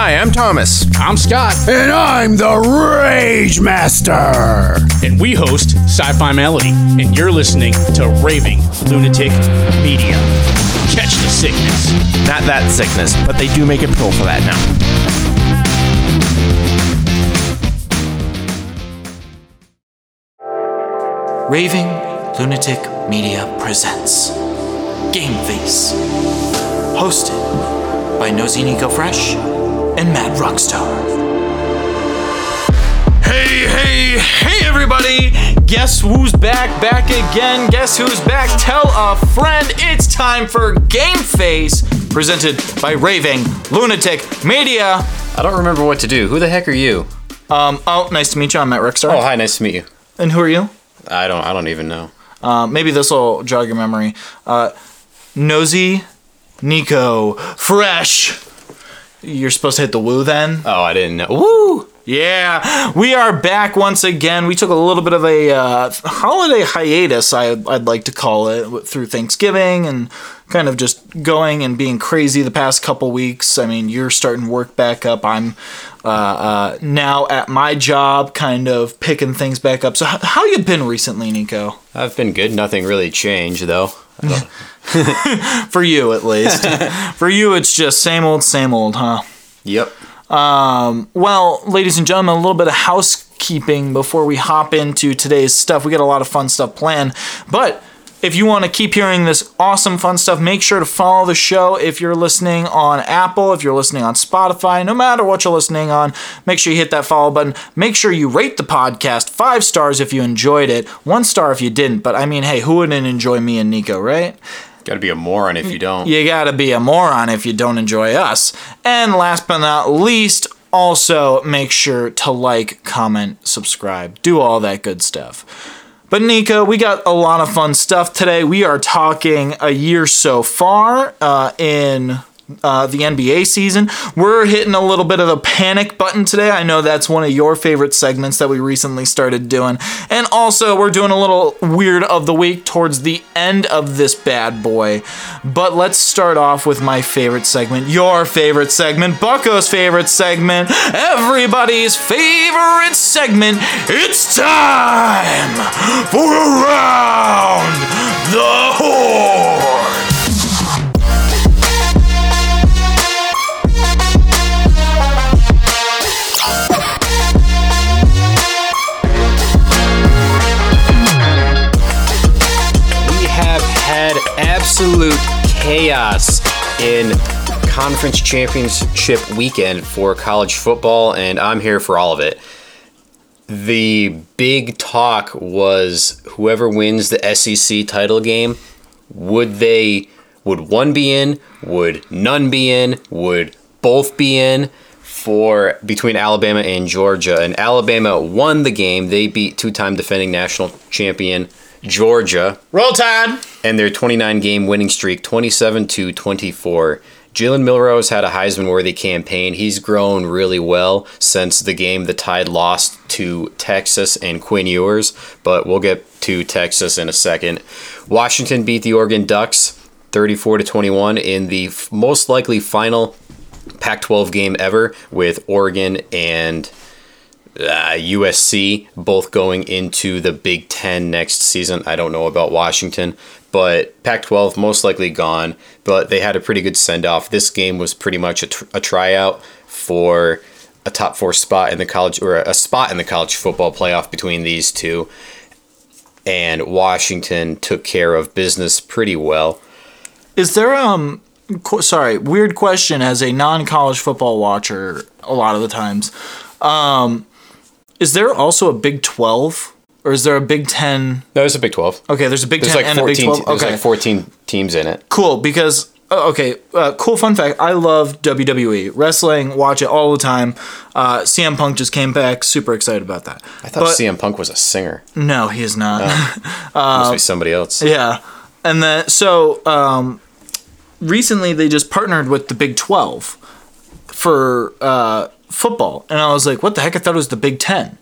Hi, I'm Thomas. I'm Scott, And I'm the Rage Master. and we host Sci Fi Malady, and you're listening to Raving Lunatic Media. Catch the sickness. Not that sickness, but they do make a pill for that now. Raving Lunatic Media presents Game Face. Hosted by Nosy Nico Fresh and Matt Rockstar. Hey, hey, hey, everybody! Guess who's back, back again? Guess who's back? Tell a friend it's time for Game Face, presented by Raving Lunatic Media. I don't remember what to do. Who the heck are you? Um, oh, nice to meet you. I'm Matt Rockstar. Oh, hi, nice to meet you. And who are you? I don't I don't even know. Uh, maybe this will jog your memory. Uh, Nosy Nico Fresh. You're supposed to hit the woo then? Oh, I didn't know. Woo! Yeah, we are back once again. We took a little bit of a uh, holiday hiatus, I, I'd like to call it, through Thanksgiving and kind of just going and being crazy the past couple weeks. I mean, you're starting work back up. I'm uh, uh, now at my job, kind of picking things back up. So, h- how you been recently, Nico? I've been good. Nothing really changed though. For you, at least. For you, it's just same old, same old, huh? Yep. Um, well, ladies and gentlemen, a little bit of housekeeping before we hop into today's stuff. We got a lot of fun stuff planned, but if you want to keep hearing this awesome fun stuff, make sure to follow the show. If you're listening on Apple, if you're listening on Spotify, no matter what you're listening on, make sure you hit that follow button. Make sure you rate the podcast five stars if you enjoyed it, one star if you didn't. But I mean, hey, who wouldn't enjoy me and Nico, right? Got to be a moron if you don't. You gotta be a moron if you don't enjoy us. And last but not least, also make sure to like, comment, subscribe, do all that good stuff. But Nico, we got a lot of fun stuff today. We are talking a year so far uh, in uh, the NBA season. We're hitting a little bit of the panic button today. I know that's one of your favorite segments that we recently started doing. And also, we're doing a little weird of the week towards the end of this bad boy. But let's start off with my favorite segment, your favorite segment, Bucko's favorite segment, everybody's favorite segment. It's time for Around the Horn. Absolute chaos in conference championship weekend for college football, and I'm here for all of it. The big talk was whoever wins the SEC title game, would they would one be in? Would none be in? Would both be in? For between Alabama and Georgia, and Alabama won the game. They beat two-time defending national champion Georgia. Roll Tide. and their 29 game winning streak 27 to 24 Jalen Milroe had a heisman worthy campaign. He's grown really well since the game the tide lost to texas and quinn ewers but we'll get to texas in a second. Washington beat the oregon ducks 34 to 21 in the f- most likely final pac 12 game ever with oregon and uh, USC both going into the Big Ten next season. I don't know about Washington, but Pac 12 most likely gone, but they had a pretty good send off. This game was pretty much a, tr- a tryout for a top four spot in the college or a spot in the college football playoff between these two. And Washington took care of business pretty well. Is there um qu- sorry, weird question as a non-college football watcher a lot of the times. Um is there also a Big 12 or is there a Big 10? No, there's a Big 12. Okay, there's a Big There's 10 like and a Big 14, 12. there's like 14 teams in it. cool because uh, okay, uh, cool fun fact. I love WWE wrestling. Watch it all the time. Uh, CM Punk just came back. Super excited about that. I thought But- CM Punk was a singer. No, he is not. Must be somebody else. Yeah. And then so um recently they just partnered with the Big 12 for uh football. And I was like, what the heck? I thought it was the Big 10.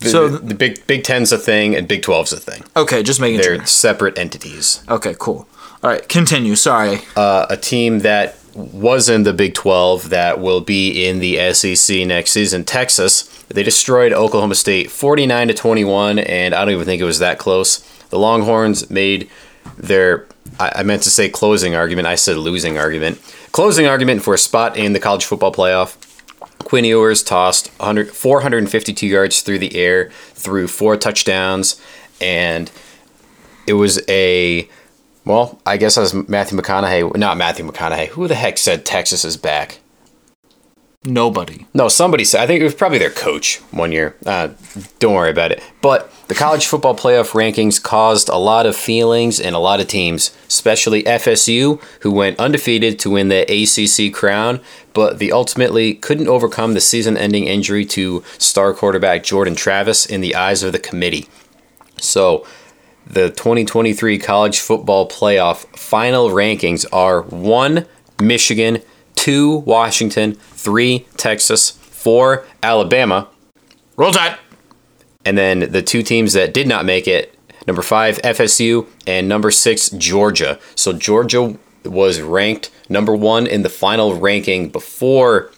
so the, the Big Big Ten's a thing and Big 12's a thing. okay, just making sure They're sure. separate entities. Okay, cool. All right, continue. Sorry. Uh, a team that was in the Big 12 that will be in the SEC next season. Texas, they destroyed Oklahoma State 49 to 21, and I don't even think it was that close. The Longhorns made their, I meant to say closing argument, I said losing argument. Closing argument for a spot in the college football playoff. Quinn Ewers tossed 100, 452 yards through the air through four touchdowns, and it was a well, I guess I was Matthew McConaughey, not Matthew McConaughey. Who the heck said Texas is back? Nobody. No, somebody said. I think it was probably their coach one year. Uh, don't worry about it. But the college football playoff rankings caused a lot of feelings in a lot of teams, especially FSU, who went undefeated to win the ACC crown, but they ultimately couldn't overcome the season-ending injury to star quarterback Jordan Travis in the eyes of the committee. So, the 2023 college football playoff final rankings are 1 Michigan, 2 Washington, 3 Texas, 4 Alabama, Roll Tide. and then the two teams that did not make it number 5 FSU and number 6 Georgia. So Georgia was ranked number 1 in the final ranking before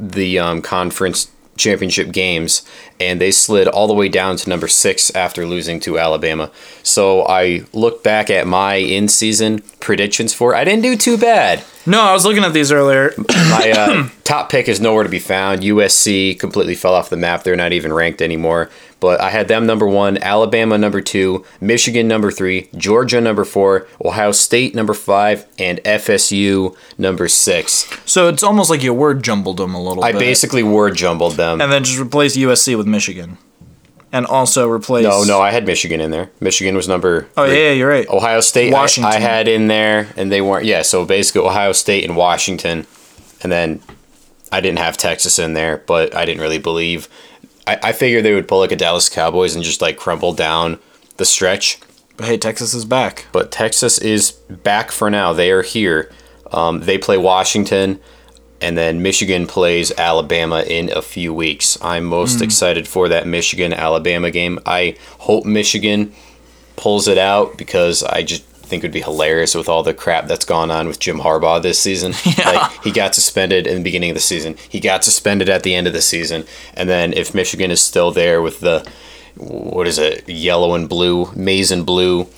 the um, conference championship games, and they slid all the way down to number six after losing to Alabama. So I look back at my in season predictions for it. I didn't do too bad. No, I was looking at these earlier. My uh, top pick is nowhere to be found. USC completely fell off the map. They're not even ranked anymore. But I had them number one, Alabama number two, Michigan number three, Georgia number four, Ohio State number five, and FSU number six. So it's almost like you word jumbled them a little I bit. basically word jumbled them. and then just replace USC with Michigan. And also replace. No, no, I had Michigan in there. Michigan was number. Oh, three. yeah, you're right. Ohio State, I- Washington. I, had in there, and they weren't. Yeah, so basically Ohio State and Washington, and then I didn't have Texas in there, but I didn't really believe. I, I figured they would pull like a Dallas Cowboys and just like crumble down the stretch. But hey, Texas is back. But Texas is back for now. They are here. Um, they play Washington, and then Michigan plays Alabama in a few weeks. I'm most hmm. excited for that Michigan Alabama game. I hope Michigan pulls it out because I just think it would be hilarious with all the crap that's gone on with Jim Harbaugh this season. Like he got suspended in the beginning of the season. He got suspended at the end of the season. And then if Michigan is still there with the what is it, yellow and blue, maize and blue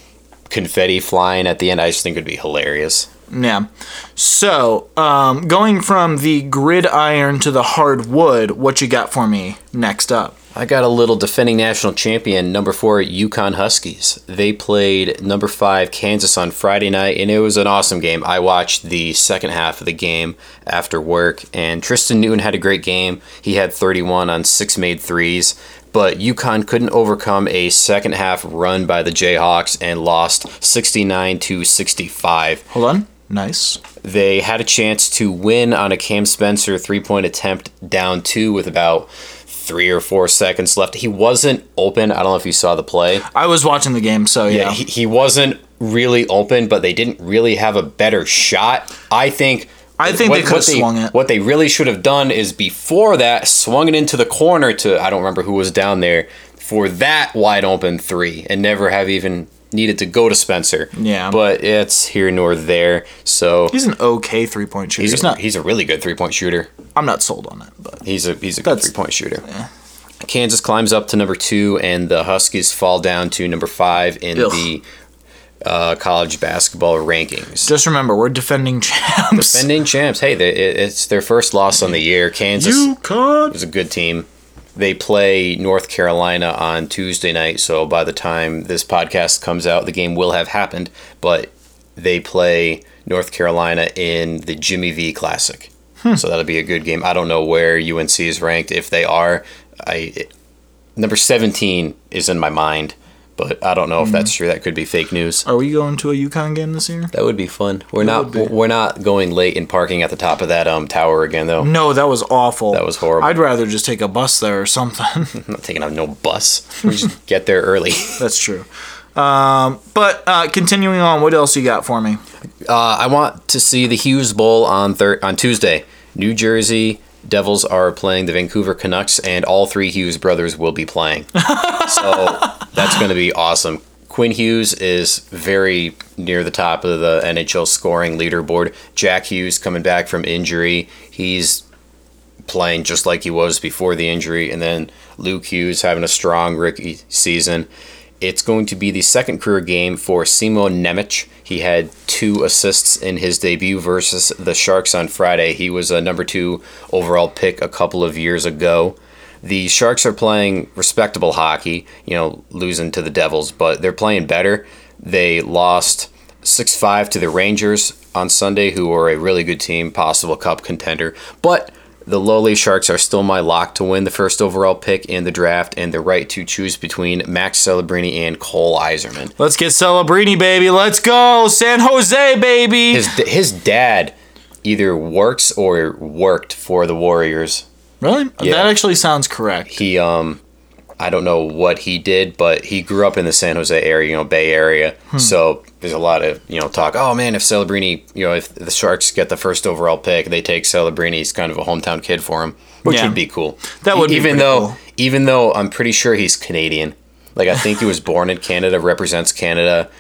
confetti flying at the end, I just think would be hilarious. Yeah. So, um, going from the gridiron to the hardwood, what you got for me next up? I got a little defending national champion, number four, UConn Huskies. They played number five, Kansas on Friday night, and it was an awesome game. I watched the second half of the game after work, and Tristan Newton had a great game. He had 31 on six made threes, but UConn couldn't overcome a second half run by the Jayhawks and lost 69 to 65 Hold on. Nice. they had a chance to win on a Cam Spencer three point attempt down two with about three or four seconds left. He wasn't open. I don't know if you saw the play. I was watching the game, so yeah. Yeah, he, he wasn't really open, but they didn't really have a better shot. I think. I think they could've swung it. What they really should have done is before that, swung it into the corner to I don't remember who was down there for that wide open three, and never have even needed to go to Spencer. Yeah. but it's here nor there. So he's an okay three point shooter. He's, He's, a, not. he's a really good three point shooter. I'm not sold on it, but He's a he's a good three point shooter. Kansas climbs up to number two, and the Huskies fall down to number five in Ugh. the uh, college basketball rankings. just remember we're defending champs. Defending champs. Hey, they, it, it's their first loss on the year. Kansas UConn. is a good team. They play North Carolina on Tuesday night, so by the time this podcast comes out, the game will have happened. But they play North Carolina in the Jimmy V Classic, hmm. so that'll be a good game. I don't know where UNC is ranked. If they are, I number seventeen is in my mind, but I don't know if that's true. That could be fake news. Are we going to a UConn game this year? That would be fun. We're not we're not going late and parking at the top of that um tower again though. No, that was awful. That was horrible. I'd rather just take a bus there or something. I'm not taking out no bus. We just get there early. That's true. Um, but uh, continuing on, what else you got for me? Uh, I want to see the Hughes Bowl on thir- on Tuesday. New Jersey Devils are playing the Vancouver Canucks, and all three Hughes brothers will be playing. so that's going to be awesome. Quinn Hughes is very near the top of the NHL scoring leaderboard. Jack Hughes coming back from injury. He's playing just like he was before the injury. And then Luke Hughes having a strong rookie season. It's going to be the second career game for Simon Nemec. He had two assists in his debut versus the Sharks on Friday. He was a number two overall pick a couple of years ago. The Sharks are playing respectable hockey, you know, losing to the Devils, but they're playing better. They lost 6 5 to the Rangers on Sunday, who are a really good team, possible cup contender. But the lowly Sharks are still my lock to win the first overall pick in the draft and the right to choose between Max Celebrini and Cole Eiserman. Let's get Celebrini, baby. Let's go. San Jose, baby. His, his dad either works or worked for the Warriors. Really? Yeah. That actually sounds correct. He, um, I don't know what he did, but he grew up in the San Jose area, you know, Bay Area. So there's a lot of, you know, talk, oh man, if Celebrini, you know, if the Sharks get the first overall pick, they take Celebrini, he's kind of a hometown kid for him, which Yeah. would be cool. That would be even though cool. even though I'm pretty sure he's Canadian. Like I think he was born in Canada, represents Canada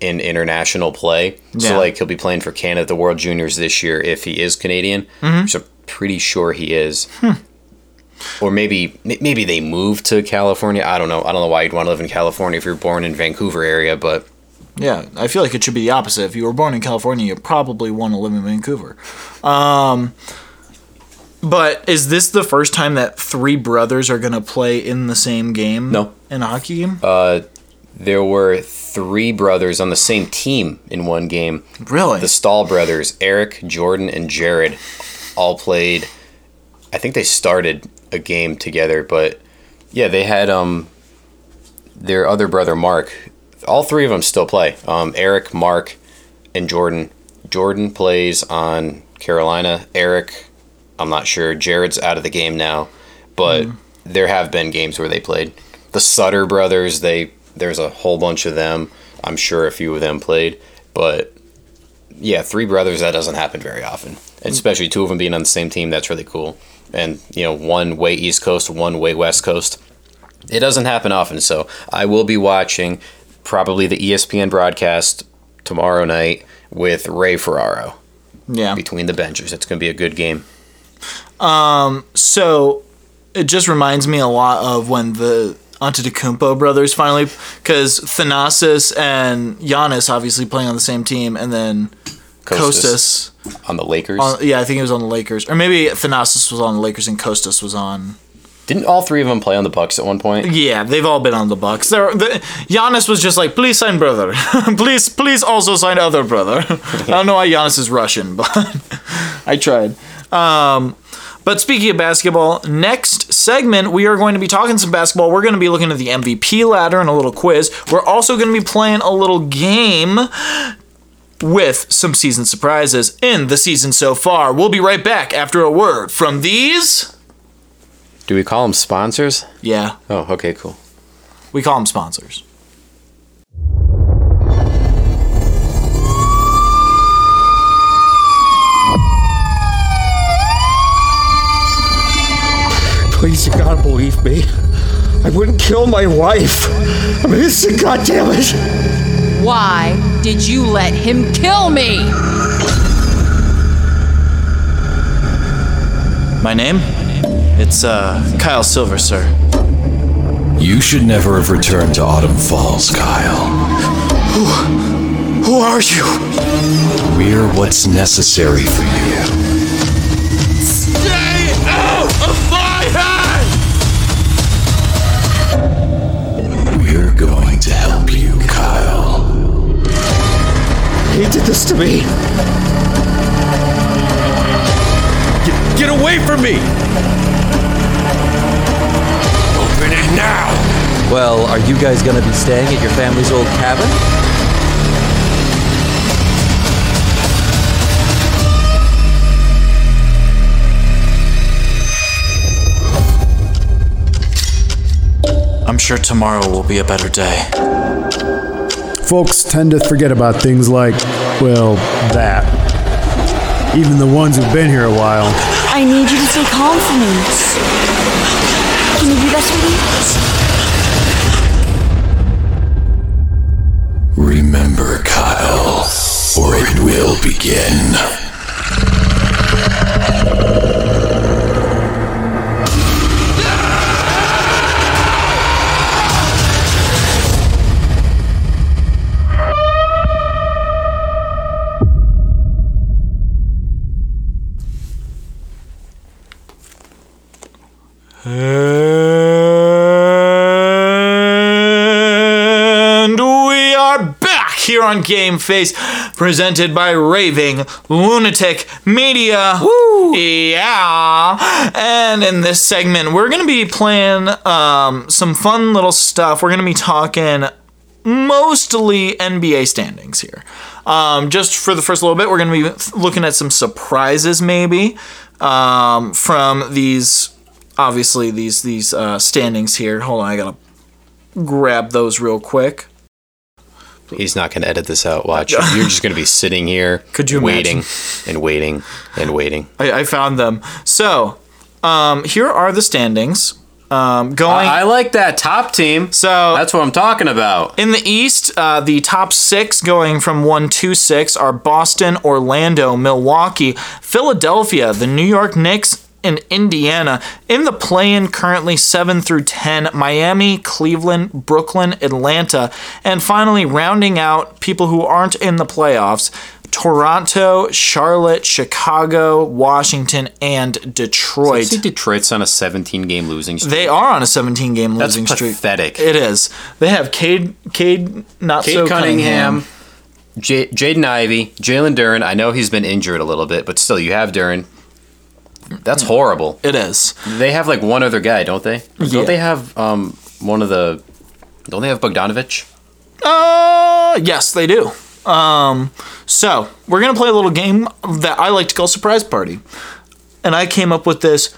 in international play. Yeah. So like he'll be playing for Canada at the World Juniors this year if he is Canadian. Mm-hmm. So pretty sure he is. Hmm. Or maybe maybe they moved to California. I don't know. I don't know why you'd want to live in California if you're born in Vancouver area, but Yeah, I feel like it should be the opposite. If you were born in California, you probably want to live in Vancouver. Um, but is this the first time that three brothers are going to play in the same game? No. In a hockey game? there were three brothers on the same team in one game. really? The Staal brothers, Eric, Jordan, and Jared, all played. I think they started a game together, but yeah, they had um their other brother Mark. All three of them still play. Um, Eric, Mark, and Jordan. Jordan plays on Carolina. Eric, I'm not sure. Jared's out of the game now, but there have been games where they played. The Sutter brothers, they there's a whole bunch of them. I'm sure a few of them played, but yeah, three brothers that doesn't happen very often, especially two of them being on the same team. That's really cool. And you know, one way East Coast, one way West Coast. It doesn't happen often, so I will be watching probably the ESPN broadcast tomorrow night with Ray Ferraro yeah. between the benches. It's going to be a good game. Um, So it just reminds me a lot of when the Antetokounmpo brothers finally, because Thanasis and Giannis obviously playing on the same team, and then Kostas. Kostas. on the Lakers. on- yeah, I think he was on the Lakers, or maybe Thanasis was on the Lakers and Kostas was on. Didn't all three of them play on the Bucks at one point? Yeah, they've all been on the Bucks. They're, the, Giannis was just like, please sign brother, please, please also sign other brother. I don't know why Giannis is Russian, but I tried. Um, but speaking of basketball, next segment we are going to be talking some basketball. We're going to be looking at the MVP ladder and a little quiz. We're also going to be playing a little game with some season surprises in the season so far. We'll be right back after a word from these. Do we call them sponsors? Yeah, Oh, okay, cool. we call them sponsors. Please, you gotta believe me. I wouldn't kill my wife. I'm innocent, goddammit. Why did you let him kill me? My name? It's uh Kyle Silver, sir. You should never have returned to Autumn Falls, Kyle. Who are you? We're what's necessary for you. We're going to help you, Kyle. He did this to me. Get, get away from me! Open it now! Well, are you guys gonna be staying at your family's old cabin? Sure tomorrow will be a better day. Folks tend to forget about things like, well, that. Even the ones who've been here a while. I need you to stay calm for me. Can you do that, sweetie? Remember, Kyle, or it will begin. On Game Face, presented by Raving Lunatic Media. Woo! Yeah. And in this segment, we're going to be playing um, some fun little stuff. We're going to be talking mostly NBA standings here. Um, just for the first little bit, we're going to be looking at some surprises, maybe, um, from these. Obviously, these these uh, standings here. Hold on, I gotta grab those real quick. He's not going to edit this out. Watch. You're just going to be sitting here Could you waiting imagine? and waiting and waiting. I, I found them. So, um, here are the standings. Um, going. I like that top team. So that's what I'm talking about. In the East, uh, the top six going from one to six are Boston, Orlando, Milwaukee, Philadelphia, the New York Knicks, and Indiana. In the play-in, currently seven through ten, Miami, Cleveland, Brooklyn, Atlanta, and finally rounding out people who aren't in the playoffs. Toronto, Charlotte, Chicago, Washington, and Detroit. See, Detroit's on a 17 game losing streak. They are on a 17 game That's losing streak. pathetic. It is. They have Cade, Cade, not Cade so Cunningham, Cunningham. J- Jaden Ivey, Jalen Duren. I know he's been injured a little bit, but still, you have Duren. That's horrible. It is. They have like one other guy, don't they? Yeah. Don't they have um one of the? Don't they have Bogdanovich? Uh, yes, they do. Um, so we're gonna play a little game that I like to call surprise party, and I came up with this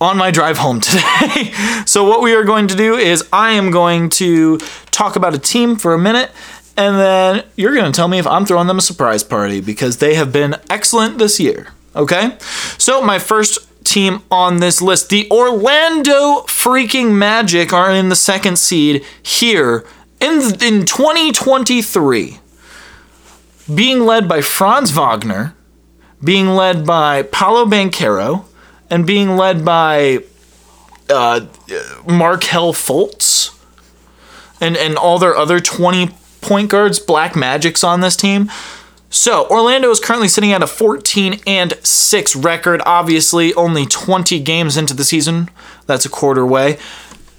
on my drive home today. so what we are going to do is I am going to talk about a team for a minute. And then you're going to tell me if I'm throwing them a surprise party because they have been excellent this year. Okay? So, my first team on this list, the Orlando freaking Magic, are in the second seed here in, in 2023 being led by Franz Wagner, being led by Paolo Banchero, and being led by uh, Markelle Fultz, and and all their other 20 point guards, Black Magic's on this team. So Orlando is currently sitting at a 14 and 6 record. Obviously, only 20 games into the season. That's a quarter way.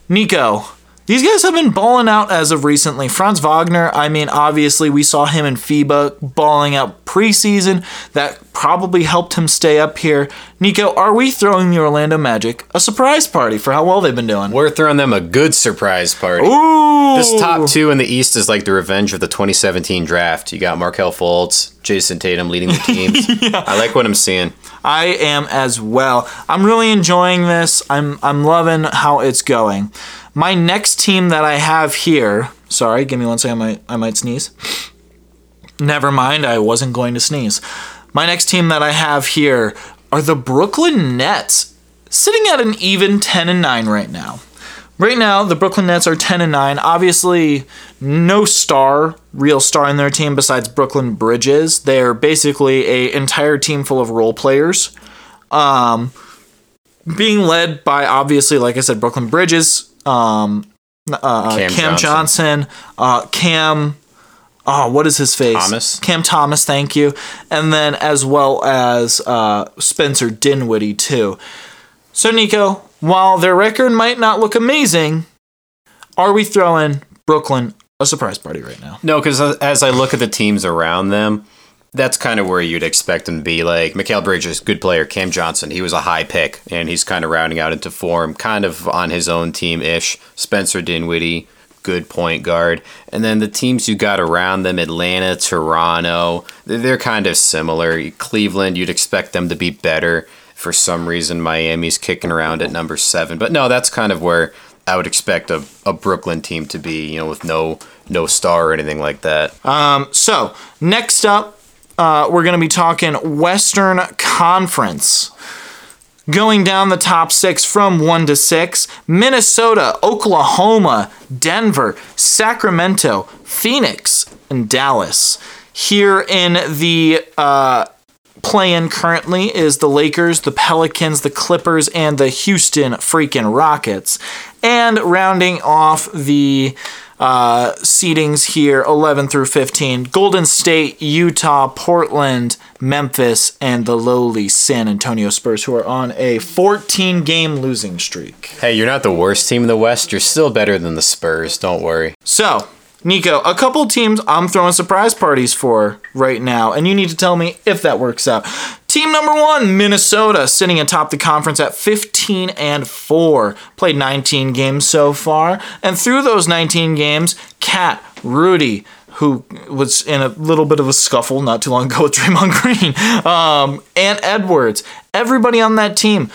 Nico, these guys have been balling out as of recently. Franz Wagner, I mean, obviously, we saw him in FIBA balling out preseason. That probably helped him stay up here. Nico, are we throwing the Orlando Magic a surprise party for how well they've been doing? We're throwing them a good surprise party. Ooh! This top two in the East is like the revenge of the 2017 draft. You got Markelle Fultz, Jayson Tatum leading the teams. I like what I'm seeing. I am as well. I'm really enjoying this. I'm I'm loving how it's going. My next team that I have here. Sorry, give me one second. I might I might sneeze. Never mind. I wasn't going to sneeze. My next team that I have here are the Brooklyn Nets, sitting at an even 10 and 9 right now. Right now, the Brooklyn Nets are 10 and 9. Obviously, no star, real star in their team besides Brooklyn Bridges. They're basically a entire team full of role players. Um, being led by obviously, like I said, Brooklyn Bridges, um, uh, Cam Cam, Johnson. Johnson, uh, Cam. Oh, what is his face? Thomas. Cam Thomas, thank you. And then as well as uh, Spencer Dinwiddie too. So Nico, while their record might not look amazing, are we throwing Brooklyn a surprise party right now? No, because as I look at the teams around them, that's kind of where you'd expect them to be. Like Mikal Bridges, good player. Cam Johnson, he was a high pick, and he's kind of rounding out into form, kind of on his own team ish. Spencer Dinwiddie, good point guard. And then the teams you got around them Atlanta, Toronto, they're kind of similar. Cleveland, you'd expect them to be better. For some reason, Miami's kicking around at number seven. But no, that's kind of where I would expect a, a Brooklyn team to be, you know, with no no star or anything like that. Um, so next up, uh, we're going to be talking Western Conference. Going down the top six from one to six Minnesota, Oklahoma, Denver, Sacramento, Phoenix, and Dallas. Here in the uh, play in currently is the Lakers, the Pelicans, the Clippers, and the Houston freaking Rockets. And rounding off the uh, seedings here 11 through 15 Golden State, Utah, Portland, Memphis, and the lowly San Antonio Spurs, who are on a 14 game losing streak. Hey, you're not the worst team in the West. You're still better than the Spurs. Don't worry. So, Nico, a couple teams I'm throwing surprise parties for right now, and you need to tell me if that works out. Team number one, Minnesota, sitting atop the conference at 15 and 4. Played 19 games so far, and through those 19 games, Cat, Rudy, who was in a little bit of a scuffle not too long ago with Draymond Green, um, and Edwards, everybody on that team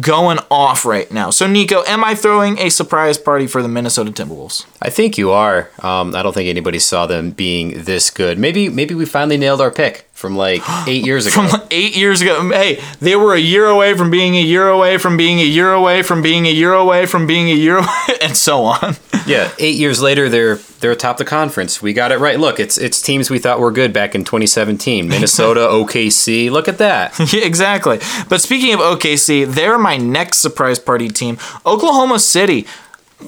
going off right now. So, Nico, am I throwing a surprise party for the Minnesota Timberwolves? I think you are. Um, I don't think anybody saw them being this good. Maybe maybe we finally nailed our pick from like eight years ago. From like eight years ago. Hey, they were a year away from being a year away from being a year away from being a year away from being a year away, and so on. yeah, eight years later, they're they're atop the conference. We got it right. Look, it's it's teams we thought were good back in 2017. Minnesota, OKC. Look at that. yeah, exactly. But speaking of OKC, they're my next surprise party team. Oklahoma City,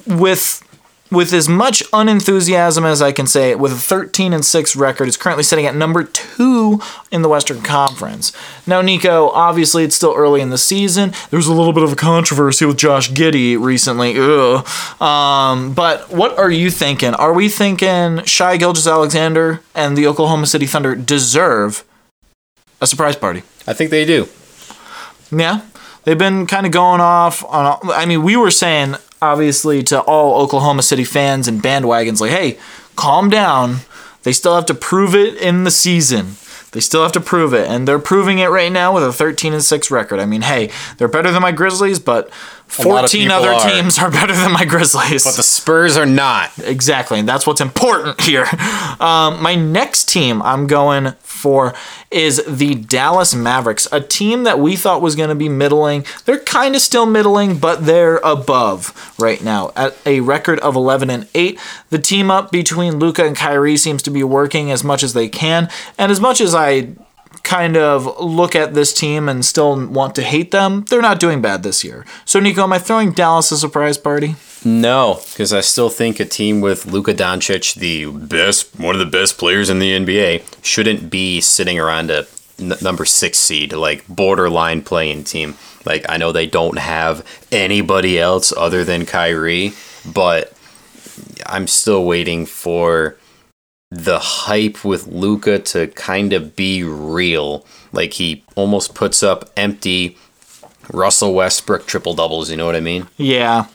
with with as much unenthusiasm as I can say, with a 13 and 6 record, is currently sitting at number two in the Western Conference. Now, Nico, obviously it's still early in the season. There's a little bit of a controversy with Josh Giddey recently. Ugh. Um, but what are you thinking? Are we thinking Shai Gilgeous Alexander and the Oklahoma City Thunder deserve a surprise party? I think they do. Yeah. They've been kind of going off on. I mean, we were saying obviously to all Oklahoma City fans and bandwagons, like, hey, calm down. They still have to prove it in the season. They still have to prove it, and they're proving it right now with a 13 and 6 record. I mean, hey, they're better than my Grizzlies, but 14 other are. teams are better than my Grizzlies. But the Spurs are not. Exactly, and that's what's important here. Um, my next team I'm going for is the Dallas Mavericks, a team that we thought was going to be middling. They're kind of still middling, but they're above right now at a record of 11 and 8. The team up between Luka and Kyrie seems to be working as much as they can, and as much as I kind of look at this team and still want to hate them, they're not doing bad this year. So, Nico, am I throwing Dallas a surprise party? No, because I still think a team with Luka Doncic, the best, one of the best players in the NBA, shouldn't be sitting around a n- number six seed, like borderline playing team. Like I know they don't have anybody else other than Kyrie, but I'm still waiting for the hype with Luka to kind of be real. Like he almost puts up empty Russell Westbrook triple doubles. You know what I mean? Yeah.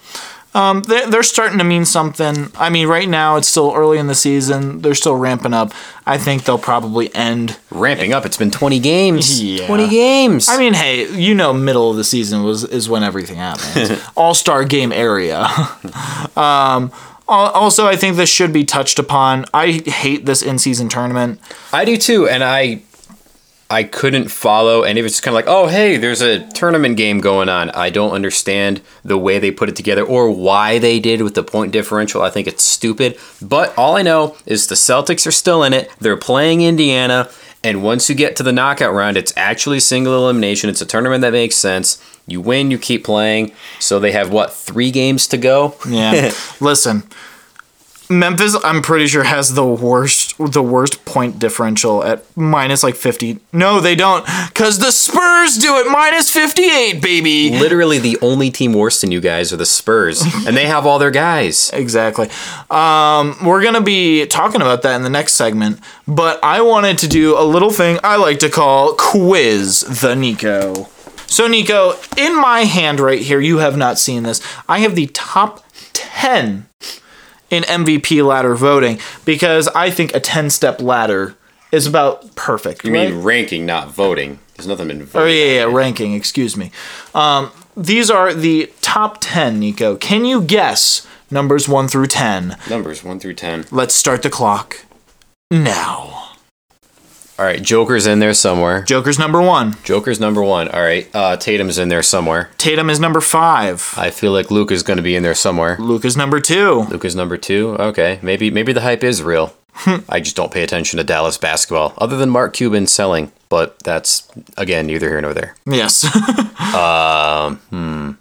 Um, they're, they're starting to mean something. I mean, right now it's still early in the season. They're still ramping up. I think they'll probably end. Ramping up. It's been 20 games. Yeah. 20 games. I mean, hey, you know, middle of the season was is when everything happens. All star game area. um, also, I think this should be touched upon. I hate this in season tournament. I do too, and I I couldn't follow any of it. It's kind of like, oh, hey, there's a tournament game going on. I don't understand the way they put it together or why they did with the point differential. I think it's stupid. But all I know is the Celtics are still in it. They're playing Indiana. And once you get to the knockout round, it's actually single elimination. It's a tournament that makes sense. You win, you keep playing. So they have, what, three games to go? Yeah. Listen, Memphis, I'm pretty sure has the worst the worst point differential at minus like 50. No, they don't, cause the Spurs do it minus 58, baby. Literally, the only team worse than you guys are the Spurs, and they have all their guys. Exactly. Um, we're gonna be talking about that in the next segment, but I wanted to do a little thing I like to call quiz the Nico. So Nico, in my hand right here, you have not seen this. I have the top 10 in MVP ladder voting because I think a 10 step ladder is about perfect. You right? mean ranking, not voting. There's nothing in Oh voting. yeah, yeah, ranking. Excuse me. Um, these are the top ten, Nico. Can you guess numbers one through ten? Numbers 1 through 10. Let's start the clock now. All right, Joker's in there somewhere. Joker's number one. Joker's number one. All right, uh, Tatum's in there somewhere. Tatum is number five. I feel like Luke is going to be in there somewhere. Luka's number two. Luka's number two. Okay, maybe maybe the hype is real. I just don't pay attention to Dallas basketball, other than Mark Cuban selling. But that's again neither here nor there. Yes. Um, hmm.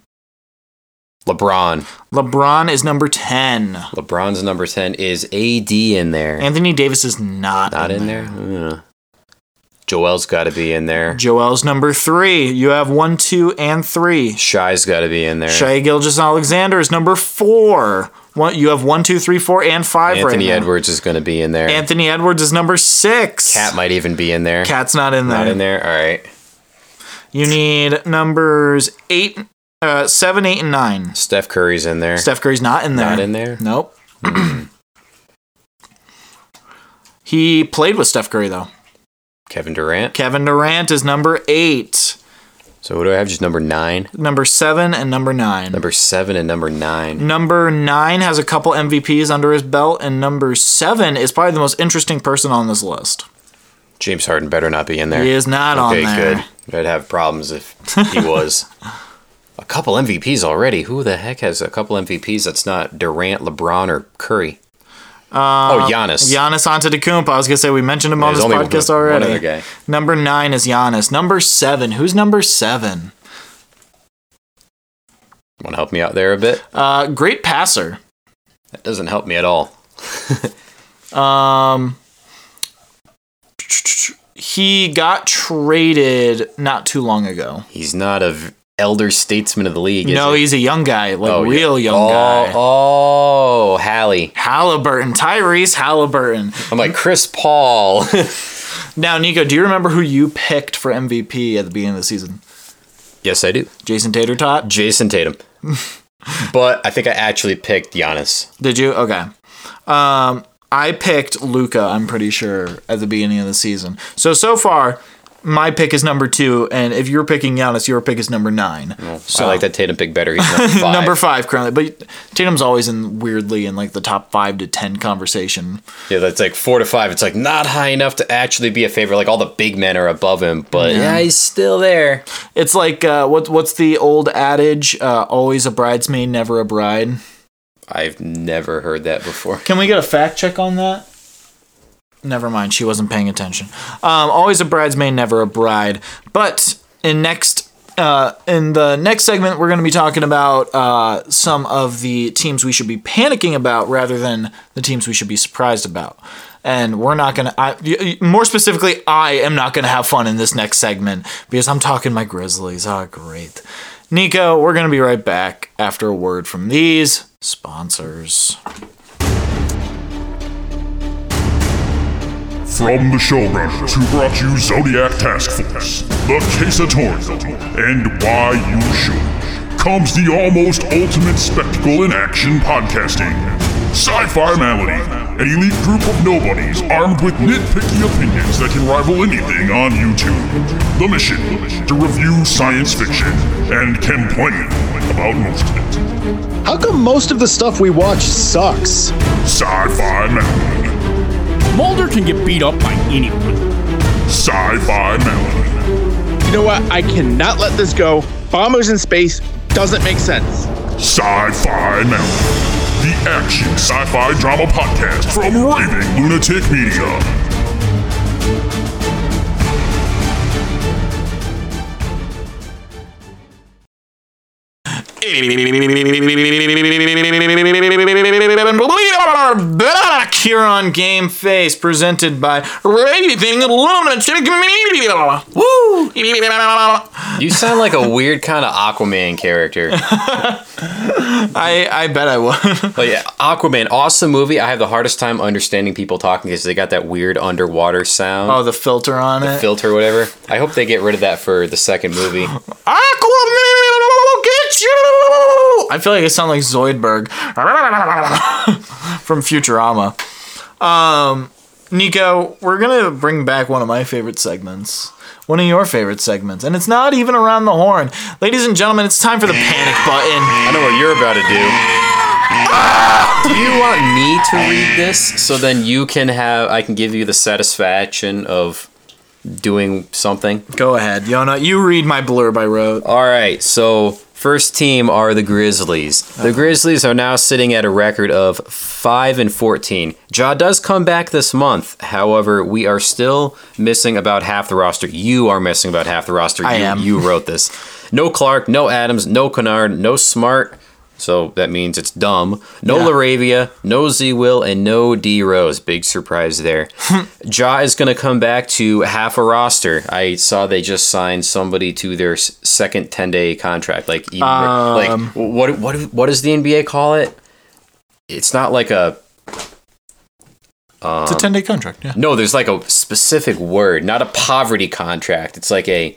LeBron. LeBron is number 10. LeBron's number ten is AD in there. Anthony Davis is not, Not in there. Uh, Joel's got to be in there. Joel's number three. You have one, two, and three. Shy's got to be in there. Shai Gilgeous Alexander is number four. One, you have one, two, three, four, and five Anthony right now. Edwards is going to be in there. Anthony Edwards is number six. Cat might even be in there. Cat's not in there. Not in there. All right. You need numbers eight, uh, seven, eight, and nine. Steph Curry's in there. Steph Curry's not in there. Not in there. Nope. he played with Steph Curry though. Kevin Durant. Kevin Durant is number eight. So what do I have? Just number nine, Number seven and number nine. number seven, and number nine. Number nine has a couple MVPs under his belt, and number seven is probably the most interesting person on this list. James Harden better not be in there. He is not on there. okay, good. I'd have problems if he was. a couple MVPs already. Who the heck has a couple MVPs that's not Durant, LeBron, or Curry? Oh, Giannis. Giannis Antetokounmpo. I was gonna say we mentioned him on this podcast one already. guy. Number nine is Giannis. Number seven. Who's number seven? Want to help me out there a bit? Uh, great passer. That doesn't help me at all. Um, he got traded not too long ago. He's not a elder statesman of the league. Is no, he? he's a young guy, like Oh, yeah. real young oh, guy. Oh, Hallie. Halliburton, Tyrese Halliburton. I'm like Chris Paul. Now, Nico, do you remember who you picked for MVP at the beginning of the season? yes, I do. Jason Tater Tot? Jayson Tatum. but I think I actually picked Giannis. Did you? Okay. Um, I picked Luka. I'm pretty sure at the beginning of the season. So so far, my pick is number two, and if you're picking Giannis, your pick is number nine. So I like that Tatum pick better. He's number five. Number five currently, but Tatum's always in weirdly in like the top five to ten conversation. Yeah, that's like four to five. It's like not high enough to actually be a favorite. Like all the big men are above him, but Yeah. yeah, he's still there. It's like uh, what what's the old adage? Uh, always a bridesmaid, never a bride. I've never heard that before. Can we get a fact check on that? Never mind, she wasn't paying attention. Um, always a bridesmaid, never a bride. But in next, uh, in the next segment, we're going to be talking about uh, some of the teams we should be panicking about rather than the teams we should be surprised about. And we're not going to, more specifically, I am not going to have fun in this next segment because I'm talking my Grizzlies. Oh, great. Nico, we're going to be right back after a word from these sponsors. From the showrunners who brought you Zodiac Task Force, The Case Casatorial, and Why You Should, comes the almost ultimate spectacle in action podcasting. Sci-Fi Malady, an elite group of nobodies armed with nitpicky opinions that can rival anything on YouTube. The mission, to review science fiction and complain about most of it. How come most of the stuff we watch sucks? Sci-Fi Malady. Mulder can get beat up by anyone. Sci-Fi Malady. You know what? I cannot let this go. Bombers in space doesn't make sense. Sci-Fi Malady. The action sci-fi drama podcast from Raving Lunatic Media. Here on Game Face, presented by Raving Lunatic Woo! You sound like a weird kind of Aquaman character. I I bet I would. But yeah, Aquaman, awesome movie. I have the hardest time understanding people talking because they got that weird underwater sound. Oh, the filter on it. the it. filter, whatever. I hope they get rid of that for the second movie. Aquaman get you. I feel like I sound like Zoidberg from Futurama. Um, Nico, we're gonna bring back one of my favorite segments. One of your favorite segments, and it's not even around the horn. Ladies and gentlemen, it's time for the panic button. I know what you're about to do. do you want me to read this so then you can have I can give you the satisfaction of doing something. Go ahead, Yona. You read my blurb I wrote. All right, so first team are the Grizzlies. The uh-huh. Grizzlies are now sitting at a record of 5 and 14. Ja does come back this month. However, we are still missing about half the roster. You are missing about half the roster. I you, am. you wrote this. No Clark, no Adams, no Kennard, no Smart. So that means it's dumb. No Yeah. Laravia, no Z Will, and no D Rose. Big surprise there. Ja is going to come back to half a roster. I saw they just signed somebody to their second 10 day contract. Like, even, Um, like what, what, what does the NBA call it? It's not like a. Um, It's a 10 day contract, yeah. No, there's like a specific word, not a poverty contract. It's like a.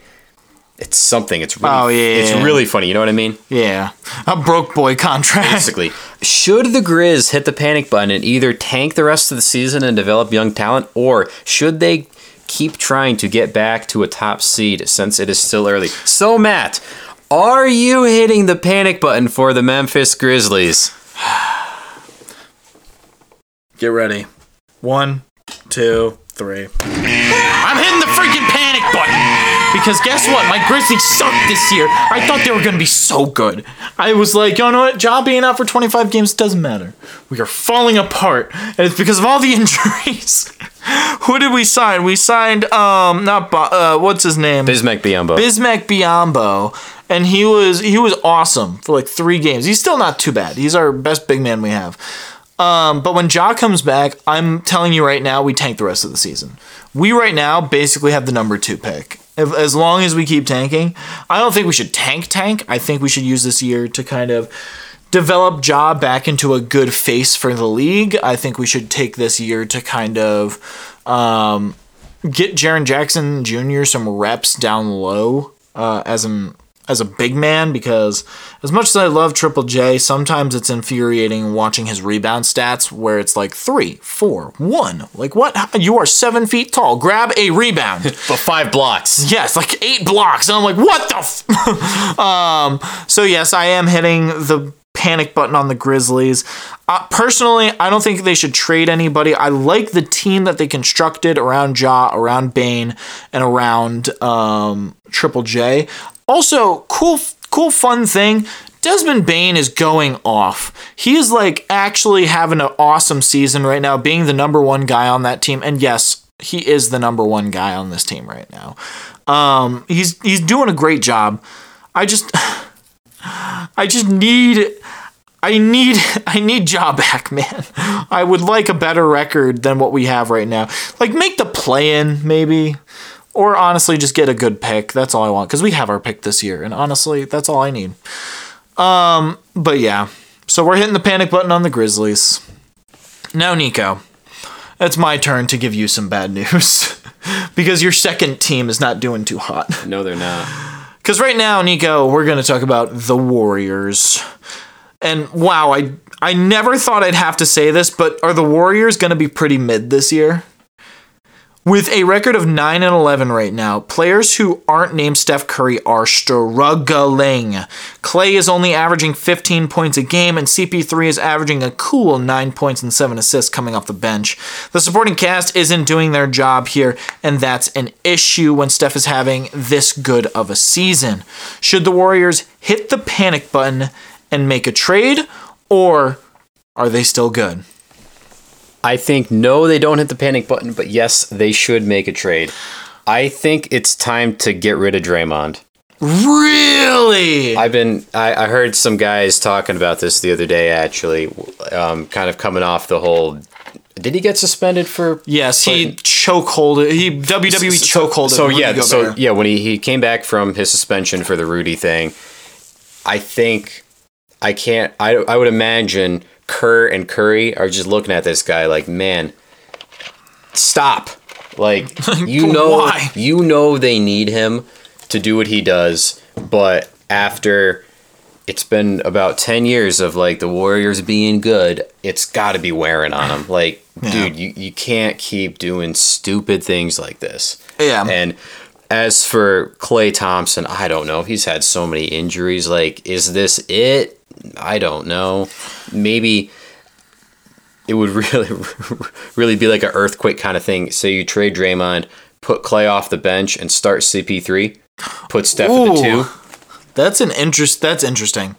It's something. It's really, Oh, yeah, It's yeah. really funny. You know what I mean? Yeah. A broke boy contract. Basically, should the Grizz hit the panic button and either tank the rest of the season and develop young talent, or should they keep trying to get back to a top seed since it is still early? So, Matt, are you hitting the panic button for the Memphis Grizzlies? Get ready. One, two, three. Because guess what? My Grizzlies sucked this year. I thought they were going to be so good. I was like, you know what? Job being out for 25 games doesn't matter. We are falling apart. And it's because of all the injuries. Who did we sign? We signed, um, not, Bo- uh, what's his name? Bismack Biyombo. Bismack Biyombo, and he was he was awesome for like three games. He's still not too bad. He's our best big man we have. Um, but when Ja comes back, I'm telling you right now, we tank the rest of the season. We right now basically have the number two pick. If, as long as we keep tanking, I don't think we should tank tank. I think we should use this year to kind of develop Ja back into a good face for the league. I think we should take this year to kind of um, get Jaren Jackson Jr. some reps down low uh, as an as a big man because as much as I love Triple J, sometimes it's infuriating watching his rebound stats where it's like three, four, one. Like what? You are seven feet tall. Grab a rebound. but five blocks. Yes, like eight blocks. And I'm like, what the? F-? um. So yes, I am hitting the panic button on the Grizzlies. Uh, personally, I don't think they should trade anybody. I like the team that they constructed around Ja, around Bane, and around um, Triple J. Also, cool, cool, fun thing. Desmond Bane is going off. He is like actually having an awesome season right now, being the number one guy on that team. And yes, he is the number one guy on this team right now. Um, he's he's doing a great job. I just I just need I need I need job back, man. I would like a better record than what we have right now. Like make the play in maybe. Or honestly just get a good pick. That's all I want. Because we have our pick this year. And honestly, that's all I need. Um, but yeah. So we're hitting the panic button on the Grizzlies. Now, Nico, it's my turn to give you some bad news. because your second team is not doing too hot. No, they're not. Because right now, Nico, we're going to talk about the Warriors. And wow, I I never thought I'd have to say this, but are the Warriors going to be pretty mid this year? With a record of 9 and 11 right now, players who aren't named Steph Curry are struggling. Klay is only averaging 15 points a game, and CP3 is averaging a cool 9 points and 7 assists coming off the bench. The supporting cast isn't doing their job here, and that's an issue when Steph is having this good of a season. Should the Warriors hit the panic button and make a trade, or are they still good? I think no, they don't hit the panic button, but yes, they should make a trade. I think it's time to get rid of Draymond. Really? I've been. I, I heard some guys talking about this the other day. Actually, um, kind of coming off the whole. Did he get suspended for? Yes, he chokehold. He WWE chokehold. So yeah, so yeah, when he, he came back from his suspension for the Rudy thing, I think I can't. I I would imagine Kerr and Curry are just looking at this guy like, man, stop. Like you know, Why? you know they need him to do what he does, but after it's been about 10 years of like the Warriors being good, it's got to be wearing on them. Like, Yeah. dude, you, you can't keep doing stupid things like this. Yeah. And as for Klay Thompson, I don't know. He's had so many injuries. Like, is this it? I don't know. Maybe it would really, really be like an earthquake kind of thing. Say you trade Draymond, put Klay off the bench and start CP3. Put Steph at the two That's an interest. That's interesting.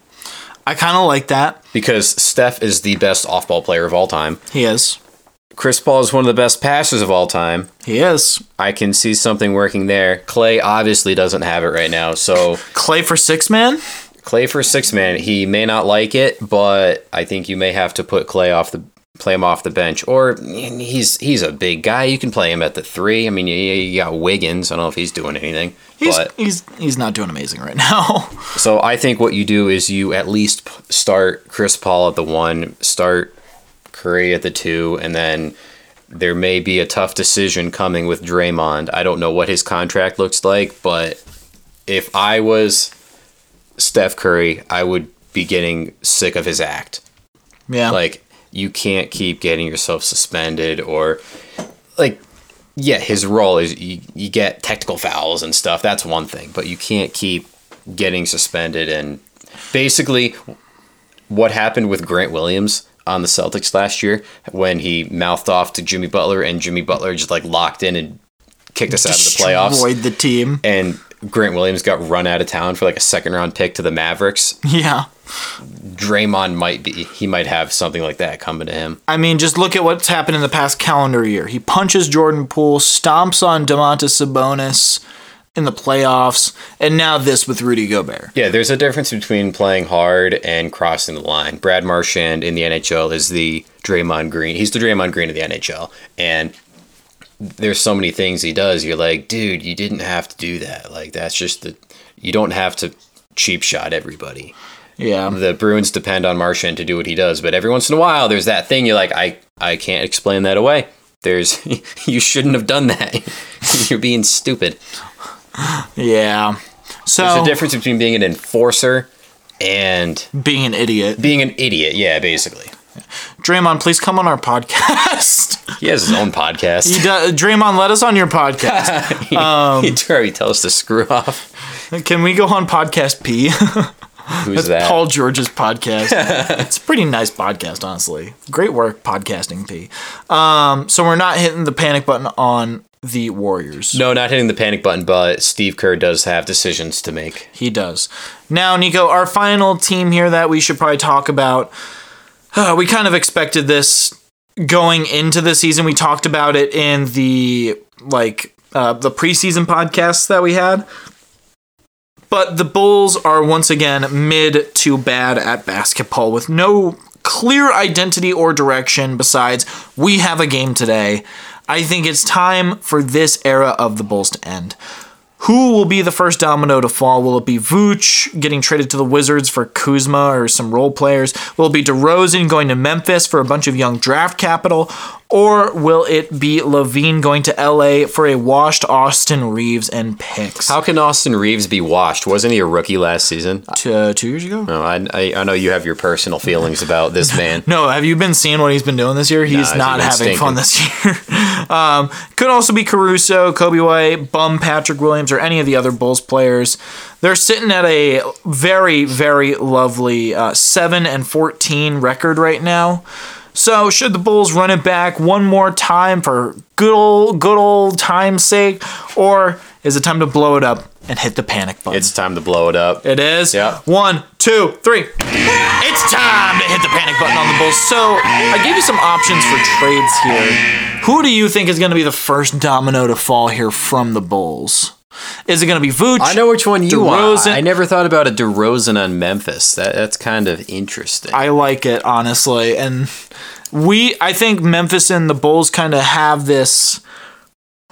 I kind of like that. because Steph is the best off-ball player of all time. He is. Chris Paul is one of the best passers of all time. He is. I can see something working there. Klay obviously doesn't have it right now, so Klay for six man. Klay for six man. He may not like it, but I think you may have to put Klay off the play him off the bench, or he's he's a big guy. You can play him at the three. I mean, you, you got Wiggins. I don't know if he's doing anything, He's but he's he's not doing amazing right now. so I think what you do is you at least start Chris Paul at the one, start Curry at the two, and then there may be a tough decision coming with Draymond. I don't know what his contract looks like, but if I was Steph Curry, I would be getting sick of his act. Yeah. Like you can't keep getting yourself suspended or like yeah, his role is you, you get technical fouls and stuff. That's one thing, but you can't keep getting suspended and basically what happened with Grant Williams on the Celtics last year when he mouthed off to Jimmy Butler and Jimmy Butler just like locked in and kicked us out of the playoffs. Destroyed the team. And Grant Williams got run out of town for like a second round pick to the Mavericks. Yeah. Draymond might be he might have something like that coming to him. I mean, just look at what's happened in the past calendar year. He punches Jordan Poole, stomps on Domantas Sabonis in the playoffs, and now this with Rudy Gobert. Yeah, there's a difference between playing hard and crossing the line. Brad Marchand in the NHL is the Draymond Green. He's the Draymond Green of the NHL, and there's so many things he does. You're like, dude, you didn't have to do that. Like that's just the you don't have to cheap shot everybody. Yeah. The Bruins depend on Marchand to do what he does, but every once in a while there's that thing you're like, I I can't explain that away. There's you shouldn't have done that. you're being stupid. Yeah. So There's a difference between being an enforcer and being an idiot. Being an idiot, yeah, basically. Draymond, please come on our podcast. He has his own podcast. He does, Draymond, let us on your podcast. he, Um, he'd already tell us to screw off. Can we go on podcast P? Who's That's that? Paul George's podcast. it's a pretty nice podcast, honestly. Great work podcasting P. Um, so we're not hitting the panic button on the Warriors. No, not hitting the panic button, but Steve Kerr does have decisions to make. He does. Now, Nico, our final team here that we should probably talk about. Uh, we kind of expected this going into the season. We talked about it in the like uh, the preseason podcasts that we had. But the Bulls are once again mid to bad at basketball with no clear identity or direction besides we have a game today. I think it's time for this era of the Bulls to end. Who will be the first domino to fall? Will it be Vooch getting traded to the Wizards for Kuzma or some role players? Will it be DeRozan going to Memphis for a bunch of young draft capital? Or will it be LaVine going to LA for a washed Austin Reaves and picks? How can Austin Reaves be washed? Wasn't he a rookie last season? Uh, two years ago? No, I, I, I know you have your personal feelings about this man. No, have you been seeing what he's been doing this year? He's he's not having stinking. fun this year. um, could also be Caruso, Coby White, Bum Patrick Williams, or any of the other Bulls players. They're sitting at a very, very lovely uh, 7 and 14 record right now. So, should the Bulls run it back one more time for good old, good old time's sake, or is it time to blow it up and hit the panic button? It's time to blow it up. It is. Yeah. One, two, three. It's time to hit the panic button on the Bulls. So I gave you some options for trades here. Who do you think is going to be the first domino to fall here from the Bulls? Is it going to be Vooch? I know which one you want. I never thought about a DeRozan on Memphis. That that's kind of interesting. I like it honestly, and we I think Memphis and the Bulls kind of have this.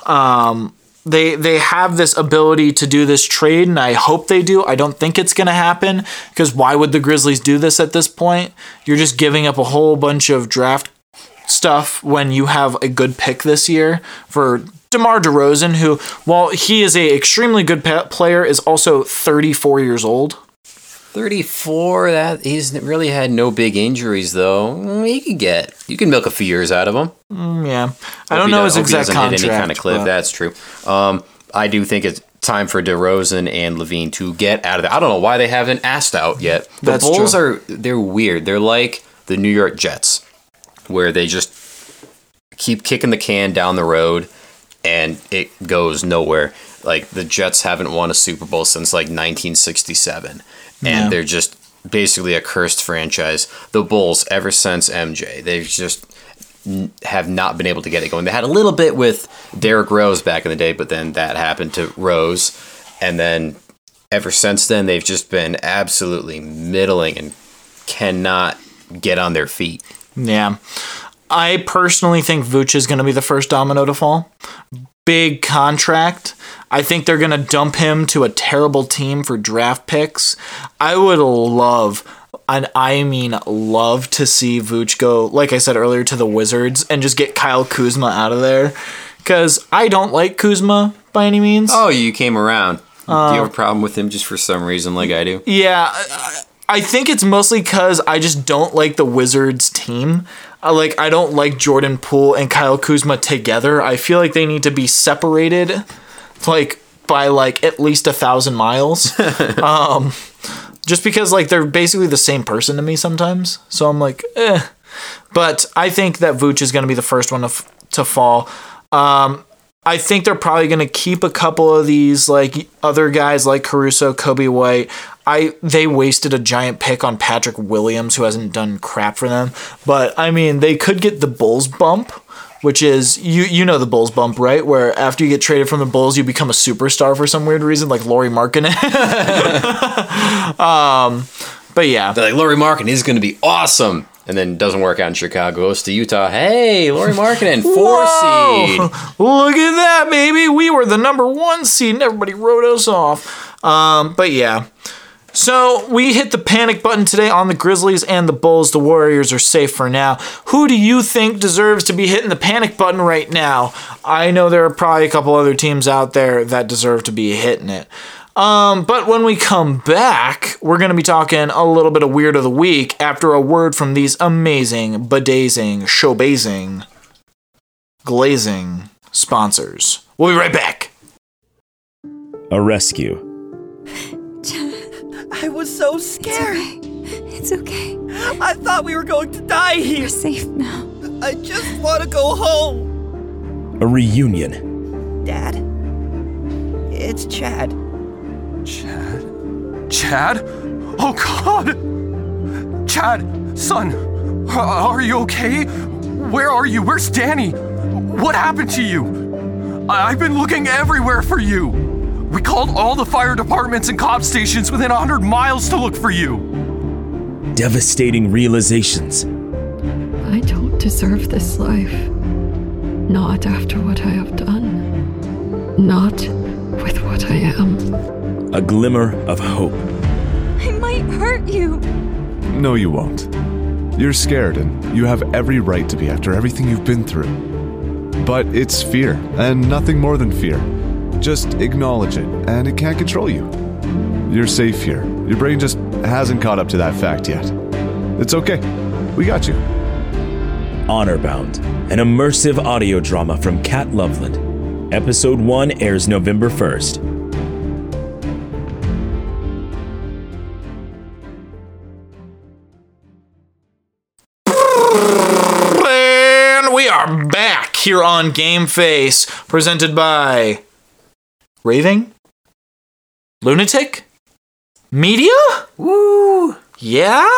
Um, they they have this ability to do this trade, and I hope they do. I don't think it's gonna happen because why would the Grizzlies do this at this point? You're just giving up a whole bunch of draft stuff when you have a good pick this year for DeMar DeRozan, who while he is a extremely good player, is also 34 years old. 34. That he's really had no big injuries though. Mm, You could get you can milk a few years out of him. Mm, yeah, I don't know do- his exact contract. hit any kind of cliff. but- That's true. Um, I do think it's time for DeRozan and LaVine to get out of there. I don't know why they haven't asked out yet. The That's Bulls true. are they're weird. They're like the New York Jets, where they just keep kicking the can down the road, and it goes nowhere. Like the Jets haven't won a Super Bowl since like 1967, Yeah. and they're just basically a cursed franchise. The Bulls, ever since MJ, they've just have not been able to get it going. They had a little bit with Derrick Rose back in the day, but then that happened to Rose, and then ever since then they've just been absolutely middling and cannot get on their feet. Yeah. I personally think Vooch is going to be the first domino to fall. Big contract. I think they're going to dump him to a terrible team for draft picks. I would love, and I mean love, to see Vooch go, like I said earlier, to the Wizards and just get Kyle Kuzma out of there. Because I don't like Kuzma by any means. Oh, you came around. Do Uh, you have a problem with him just for some reason, like I do? Yeah, I think it's mostly because I just don't like the Wizards team. I like I don't like Jordan Poole and Kyle Kuzma together. I feel like they need to be separated, like by like at least a thousand miles. um, just because like they're basically the same person to me sometimes. So I'm like, eh. But I think that Vooch is going to be the first one to f- to fall. Um, I think they're probably going to keep a couple of these like other guys like Caruso, Coby White. I they wasted a giant pick on Patrick Williams who hasn't done crap for them. But I mean, they could get the Bulls bump, which is you you know the Bulls bump, right? Where after you get traded from the Bulls, you become a superstar for some weird reason like Lauri Markkanen. um but yeah. They're like, Laurie Markin is going to be awesome. And then doesn't work out in Chicago, goes to Utah. Hey, Lauri Markkanen, four Whoa! seed. Look at that, baby. We were the number one seed and everybody wrote us off. Um, but yeah. So we hit the panic button today on the Grizzlies and the Bulls. The Warriors are safe for now. Who do you think deserves to be hitting the panic button right now? I know there are probably a couple other teams out there that deserve to be hitting it. Um, but when we come back, we're going to be talking a little bit of Weird of the Week after a word from these amazing, bedazing, showbazing, glazing sponsors. We'll be right back. A rescue. I was so scared. It's okay. I thought we were going to die here. We're safe now. I just want to go home. A reunion. Dad? It's Chad. Chad? Chad? Oh god! Chad, son, are you okay? Where are you? Where's Danny? What happened to you? I've been looking everywhere for you. We called all the fire departments and cop stations within 100 miles to look for you. Devastating realizations. I don't deserve this life. Not after what I have done. Not with what I am. A glimmer of hope. I might hurt you. No, you won't. You're scared, and you have every right to be after everything you've been through. But it's fear, and nothing more than fear. Just acknowledge it, and it can't control you. You're safe here. Your brain just hasn't caught up to that fact yet. It's okay. We got you. Honorbound, an immersive audio drama from Cat Loveland. Episode 1 airs November 1st. And we are back here on Game Face, presented by Raving Lunatic Media. Woo! Yeah.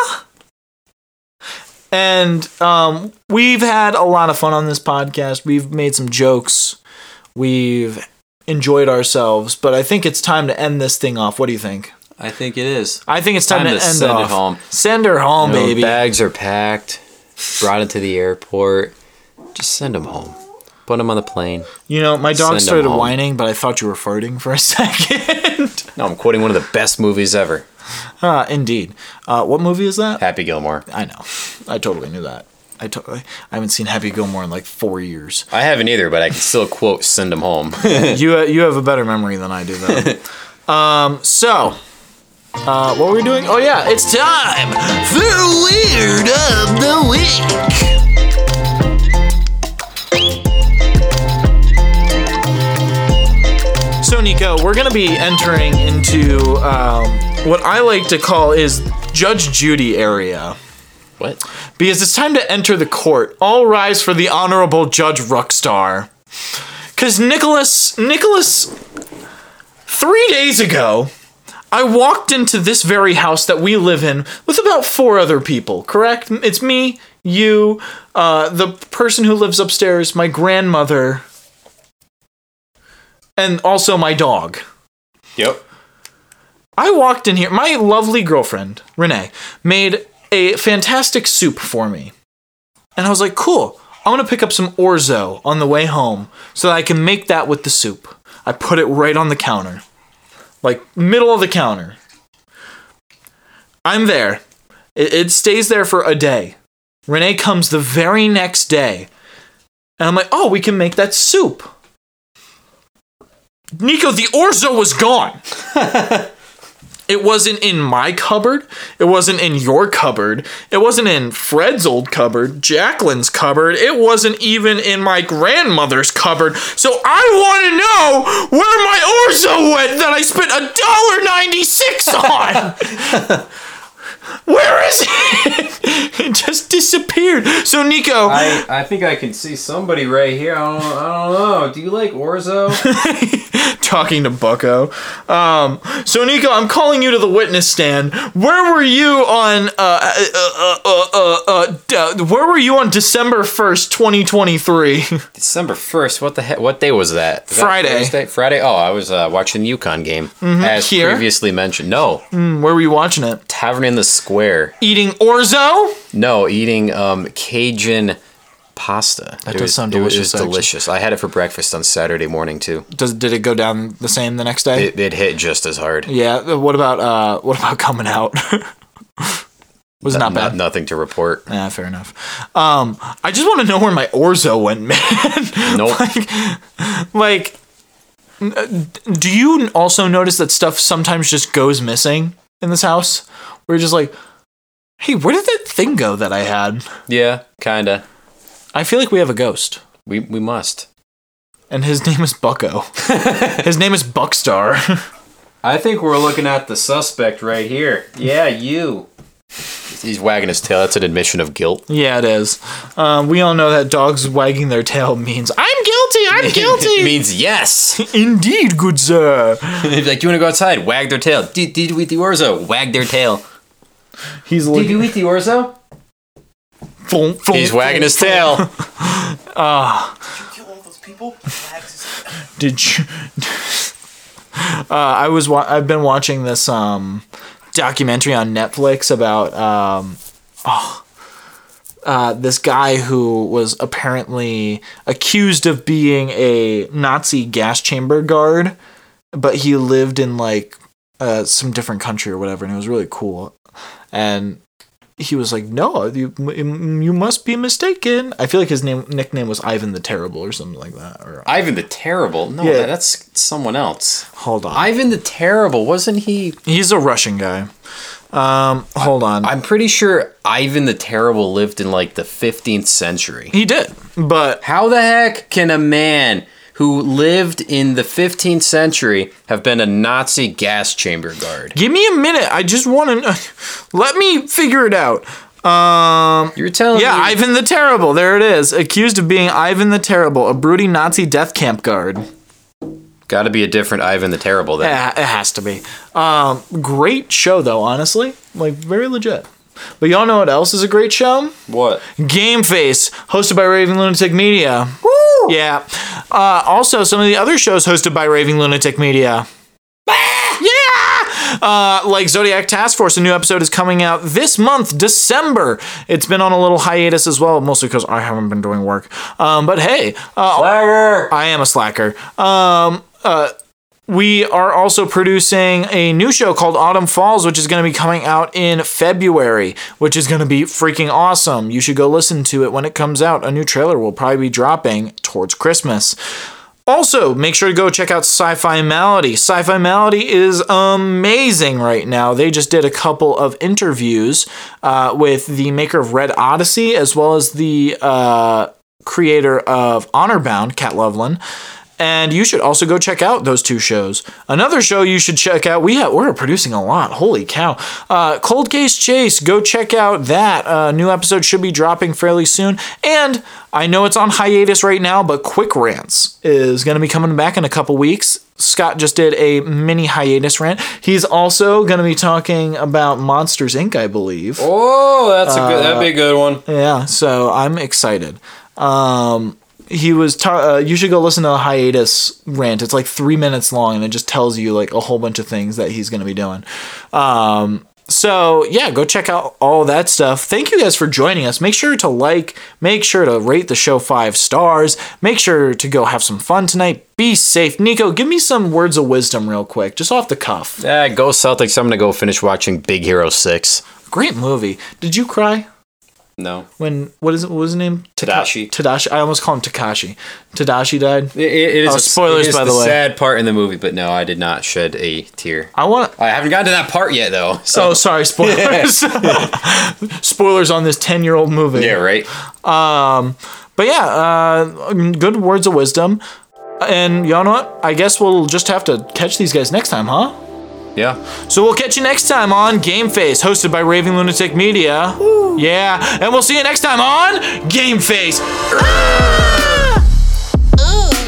And um, we've had a lot of fun on this podcast. We've made some jokes. We've enjoyed ourselves, but I think it's time to end this thing off. What do you think? I think it is. I think it's time, to, end send off. it home. Send her home, You know, baby. Bags are packed, brought into the airport. Just send them home. Put them on the plane. You know, my dog Send started home. whining, but I thought you were farting for a second. No, I'm quoting one of the best movies ever. Ah, indeed. Uh, what movie is that? Happy Gilmore. I know. I totally knew that. I totally. I haven't seen Happy Gilmore in like four years. I haven't either, but I can still quote "Send him home." you uh, you have a better memory than I do, though. um. So, uh, what were we doing? Oh yeah, it's time for Weird of the Week. So, Nico, we're going to be entering into um, what I like to call is Judge Judy area. What? Because it's time to enter the court. All rise for the Honorable Judge Ruckstar. Because Nicholas, Nicholas, three days ago, I walked into this very house that we live in with about four other people, correct? It's me, you, uh, the person who lives upstairs, my grandmother, and also my dog. Yep. I walked in here. My lovely girlfriend, Renee, made a fantastic soup for me. And I was like, cool, I'm gonna pick up some orzo on the way home so that I can make that with the soup. I put it right on the counter, like middle of the counter. I'm there. It, it stays there for a day. Renee comes the very next day. And I'm like, oh, we can make that soup. Nico, the orzo was gone. it wasn't in my cupboard. It wasn't in your cupboard. It wasn't in Fred's old cupboard, Jacqueline's cupboard. It wasn't even in my grandmother's cupboard. So I want to know where my orzo went that I spent a dollar ninety six on. Where is it? it just disappeared. So Nico, I, I think I can see somebody right here. I don't, I don't know. Do you like Orzo? talking to Bucko. Um, so Nico, I'm calling you to the witness stand. Where were you on? Uh, uh, uh, uh, uh, uh, uh, where were you on December first, 2023? December first. What the heck? What day was that? Was that Friday. Thursday? Friday. Oh, I was uh, watching the UConn game Mhm. as Here? previously mentioned. No, Mm, where were you watching it? Tavern in the Square. Eating orzo? No, eating um, Cajun pasta. That It does was- sound delicious, It was actually. delicious. I had it for breakfast on Saturday morning too. Does did it go down the same the next day? It, it hit just as hard. yeah. uh, What about uh? What about coming out? Was not bad. nothing to report. Yeah, fair enough. Um, I just want to know where my orzo went, man. Nope. like, like, uh, do you also notice that stuff sometimes just goes missing in this house? Where you're just like, hey, where did that thing go that I had? Yeah, kinda. I feel like we have a ghost, We we must. and his name is Bucko. his name is Buckstar. I think we're looking at the suspect right here. Yeah, you. He's wagging his tail. That's an admission of guilt. yeah, it is. Um, we all know that dogs wagging their tail means I'm guilty. I'm guilty. it means yes. Indeed, good sir. He's like, do you want to go outside? Wag their tail. Did, did you eat the orzo? Wag their tail. He's Did you eat the orzo? He's wagging his tail. Ah. Kill all those people. did you? uh, I was. Wa- I've been watching this um, documentary on Netflix about um, oh, uh, this guy who was apparently accused of being a Nazi gas chamber guard, but he lived in like uh, some different country or whatever, and it was really cool. And he was like, "No, you you must be mistaken." I feel like his name nickname was Ivan the Terrible or something like that. Or Ivan the Terrible. No, Yeah. that's someone else. hold on, Ivan the Terrible. Wasn't he? he's a Russian guy. Um, hold on, I'm pretty sure Ivan the Terrible lived in like the 15th century. he did, but How the heck can a man who lived in the 15th century have been a Nazi gas chamber guard? give me a minute. I just want to let me figure it out. Um, You're telling yeah, me Ivan the Terrible. There it is. Accused of being Ivan the Terrible, a brooding Nazi death camp guard. got to be a different Ivan the Terrible then. Yeah, it has to be. Um, great show though, honestly. Like very legit. But y'all know what else is a great show? What? Game Face, hosted by Raving Lunatic Media. Woo! Yeah. Uh, also, some of the other shows hosted by Raving Lunatic Media. Yeah! Uh, like Zodiac Task Force, a new episode is coming out this month, December. It's been on a little hiatus as well, mostly because I haven't been doing work. Um, but hey, uh, Slacker! I am a slacker. Um, uh, we are also producing a new show called Autumn Falls, which is going to be coming out in February, which is going to be freaking awesome. You should go listen to it when it comes out. A new trailer will probably be dropping towards Christmas. Also, make sure to go check out Sci Fi Malady. Sci Fi Malady is amazing right now. They just did a couple of interviews uh, with the maker of Red Odyssey as well as the uh, creator of Honorbound, Kat Loveland. And you should also go check out those two shows. Another show you should check out. We have we're producing a lot. Holy cow! Uh, Cold Case Chase. Go check out that. Uh, new episode should be dropping fairly soon. And I know it's on hiatus right now, but Quick Rants is going to be coming back in a couple weeks. Scott just did a mini hiatus rant. He's also going to be talking about Monsters Inc. I believe. Oh, that's a good. That'd be a good one. Yeah, so I'm excited. Um, he was. Ta- uh, you should go listen to the hiatus rant. It's like three minutes long, and it just tells you like a whole bunch of things that he's going to be doing. Um, so yeah, go check out all that stuff. Thank you guys for joining us. Make sure to like, make sure to rate the show five stars. Make sure to go have some fun tonight. Be safe. Nico, give me some words of wisdom real quick, just off the cuff. Yeah, go Celtics. I'm gonna go finish watching Big Hero Six. Great movie. Did you cry? No. When what is it? What was his name? Tadashi. Tadashi. I almost call him Takashi. Tadashi died. It, it is Oh, a, spoilers, it is by the way. sad part in the movie, but no, I did not shed a tear. I want. I haven't gotten to that part yet, though. Oh, sorry, spoilers. spoilers on this ten-year-old movie. Yeah, right. Um, but yeah, uh, good words of wisdom. And you know what? I guess we'll just have to catch these guys next time, huh? Yeah. So we'll catch you next time on Game Face, hosted by Raving Lunatic Media. Yeah, and we'll see you next time on Game Face. Ah! You're